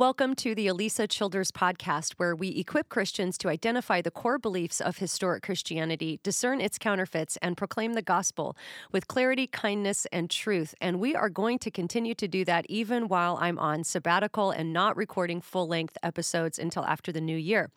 Welcome to the Alisa Childers podcast, where we equip Christians to identify the core beliefs of historic Christianity, discern its counterfeits, and proclaim the gospel with clarity, kindness, and truth. And we are going to continue to do that even while I'm on sabbatical and not recording full length episodes until after the new year.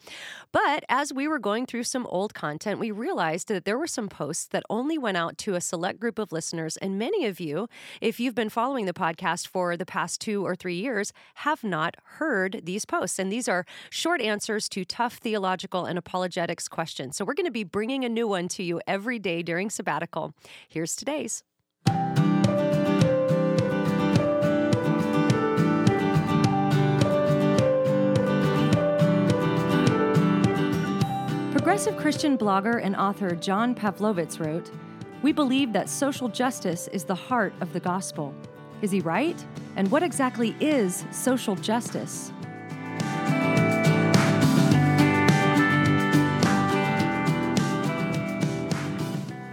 But as we were going through some old content, we realized that there were some posts that only went out to a select group of listeners. And many of you, if you've been following the podcast for the past two or three years, have not heard these posts. And these are short answers to tough theological and apologetics questions. So we're going to be bringing a new one to you every day during sabbatical. Here's today's. Progressive Christian blogger and author John Pavlovitz wrote, We believe that social justice is the heart of the gospel. Is he right? And what exactly is social justice?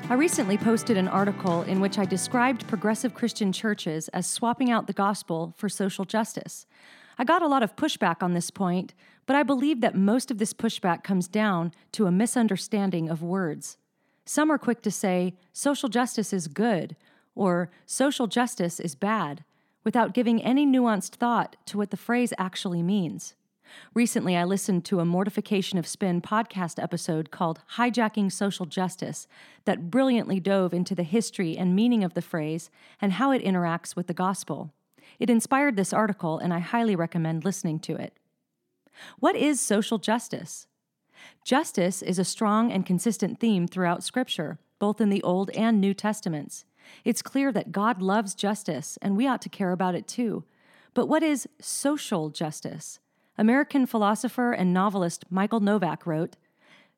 I recently posted an article in which I described progressive Christian churches as swapping out the gospel for social justice. I got a lot of pushback on this point, but I believe that most of this pushback comes down to a misunderstanding of words. Some are quick to say, social justice is good, or social justice is bad, without giving any nuanced thought to what the phrase actually means. Recently, I listened to a Mortification of Spin podcast episode called Hijacking Social Justice that brilliantly dove into the history and meaning of the phrase and how it interacts with the gospel. It inspired this article, and I highly recommend listening to it. What is social justice? Justice is a strong and consistent theme throughout Scripture, both in the Old and New Testaments. It's clear that God loves justice, and we ought to care about it too. But what is social justice? American philosopher and novelist Michael Novak wrote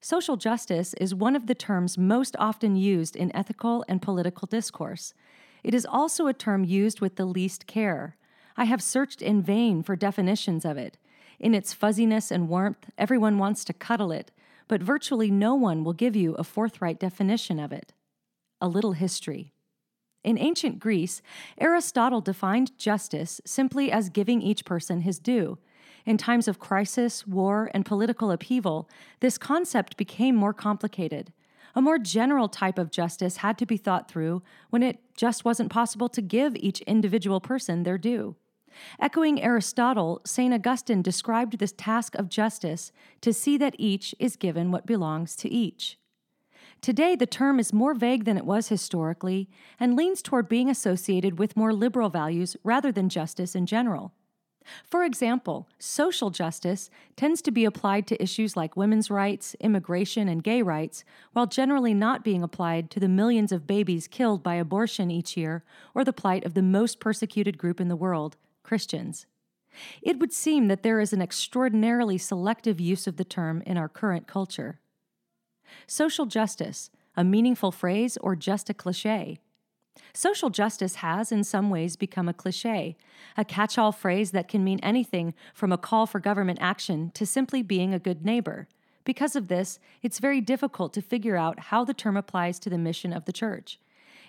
Social justice is one of the terms most often used in ethical and political discourse. It is also a term used with the least care. I have searched in vain for definitions of it. In its fuzziness and warmth, everyone wants to cuddle it, but virtually no one will give you a forthright definition of it. A little history. In ancient Greece, Aristotle defined justice simply as giving each person his due. In times of crisis, war, and political upheaval, this concept became more complicated. A more general type of justice had to be thought through when it just wasn't possible to give each individual person their due. Echoing Aristotle, St. Augustine described this task of justice to see that each is given what belongs to each. Today, the term is more vague than it was historically and leans toward being associated with more liberal values rather than justice in general. For example, social justice tends to be applied to issues like women's rights, immigration, and gay rights, while generally not being applied to the millions of babies killed by abortion each year or the plight of the most persecuted group in the world, Christians. It would seem that there is an extraordinarily selective use of the term in our current culture. Social justice, a meaningful phrase or just a cliche? Social justice has, in some ways, become a cliche, a catch all phrase that can mean anything from a call for government action to simply being a good neighbor. Because of this, it's very difficult to figure out how the term applies to the mission of the church.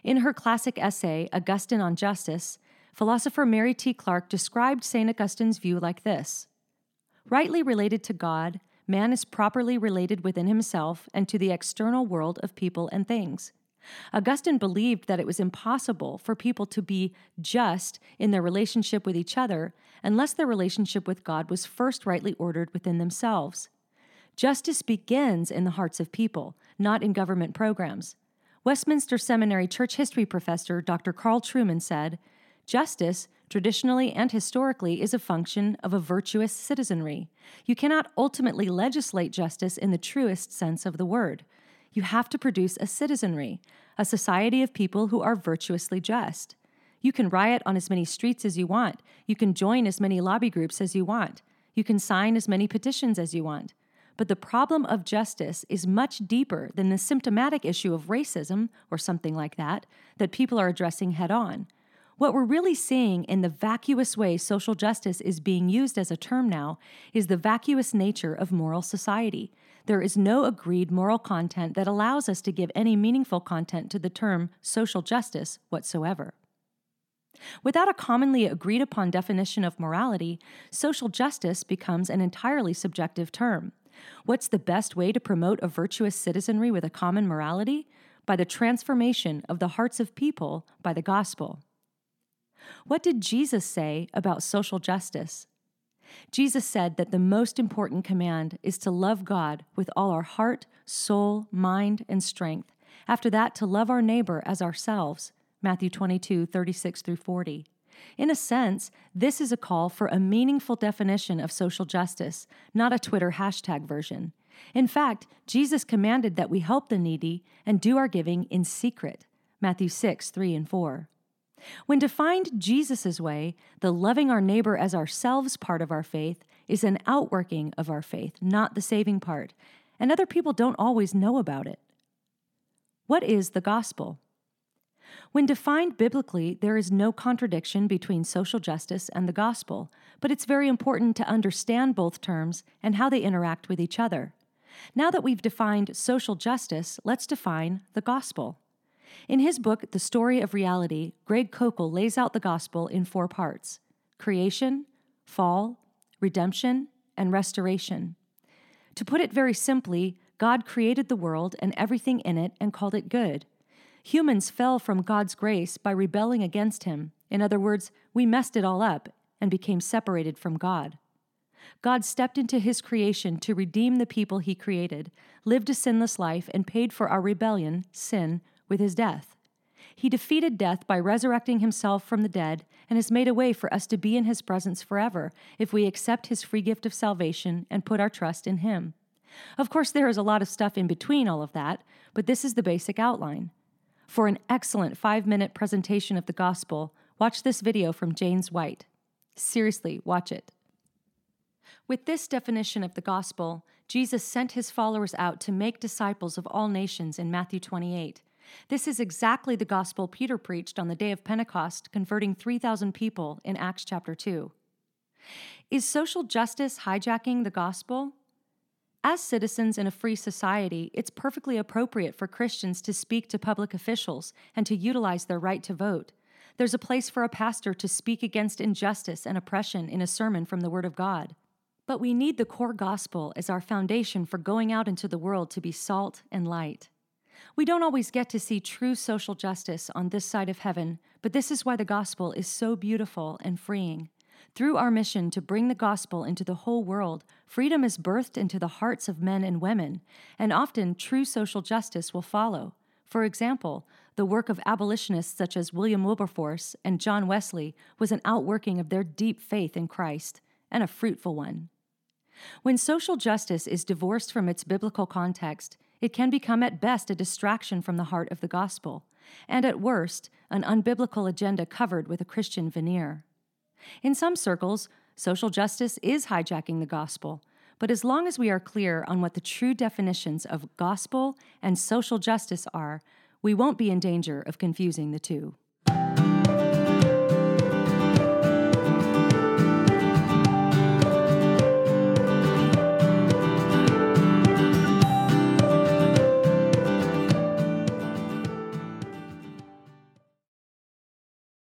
In her classic essay, Augustine on Justice, philosopher Mary T. Clark described St. Augustine's view like this Rightly related to God, man is properly related within himself and to the external world of people and things. Augustine believed that it was impossible for people to be just in their relationship with each other unless their relationship with God was first rightly ordered within themselves. Justice begins in the hearts of people, not in government programs. Westminster Seminary church history professor Dr. Carl Trueman said, Justice, traditionally and historically, is a function of a virtuous citizenry. You cannot ultimately legislate justice in the truest sense of the word. You have to produce a citizenry, a society of people who are virtuously just. You can riot on as many streets as you want. You can join as many lobby groups as you want. You can sign as many petitions as you want. But the problem of justice is much deeper than the symptomatic issue of racism or something like that that people are addressing head on. What we're really seeing in the vacuous way social justice is being used as a term now is the vacuous nature of moral society. There is no agreed moral content that allows us to give any meaningful content to the term social justice whatsoever. Without a commonly agreed upon definition of morality, social justice becomes an entirely subjective term. What's the best way to promote a virtuous citizenry with a common morality? By the transformation of the hearts of people by the gospel. What did Jesus say about social justice? Jesus said that the most important command is to love God with all our heart, soul, mind, and strength. After that, to love our neighbor as ourselves. Matthew 22, 36 through 40. In a sense, this is a call for a meaningful definition of social justice, not a Twitter hashtag version. In fact, Jesus commanded that we help the needy and do our giving in secret. Matthew 6, 3 and 4. When defined Jesus' way, the loving our neighbor as ourselves part of our faith is an outworking of our faith, not the saving part, and other people don't always know about it. What is the gospel? When defined biblically, there is no contradiction between social justice and the gospel, but it's very important to understand both terms and how they interact with each other. Now that we've defined social justice, let's define the gospel. In his book, The Story of Reality, Greg Koukl lays out the gospel in four parts creation, fall, redemption, and restoration. To put it very simply, God created the world and everything in it and called it good. Humans fell from God's grace by rebelling against Him. In other words, we messed it all up and became separated from God. God stepped into His creation to redeem the people He created, lived a sinless life, and paid for our rebellion, sin, with His death. He defeated death by resurrecting Himself from the dead and has made a way for us to be in His presence forever if we accept His free gift of salvation and put our trust in Him. Of course, there is a lot of stuff in between all of that, but this is the basic outline. For an excellent five minute presentation of the gospel, watch this video from James White. Seriously, watch it. With this definition of the gospel, Jesus sent his followers out to make disciples of all nations in Matthew 28. This is exactly the gospel Peter preached on the day of Pentecost, converting 3,000 people in Acts chapter 2. Is social justice hijacking the gospel? As citizens in a free society, it's perfectly appropriate for Christians to speak to public officials and to utilize their right to vote. There's a place for a pastor to speak against injustice and oppression in a sermon from the Word of God. But we need the core gospel as our foundation for going out into the world to be salt and light. We don't always get to see true social justice on this side of heaven, but this is why the gospel is so beautiful and freeing. Through our mission to bring the gospel into the whole world, freedom is birthed into the hearts of men and women, and often true social justice will follow. For example, the work of abolitionists such as William Wilberforce and John Wesley was an outworking of their deep faith in Christ, and a fruitful one. When social justice is divorced from its biblical context, it can become at best a distraction from the heart of the gospel, and at worst, an unbiblical agenda covered with a Christian veneer. In some circles, social justice is hijacking the gospel, but as long as we are clear on what the true definitions of gospel and social justice are, we won't be in danger of confusing the two.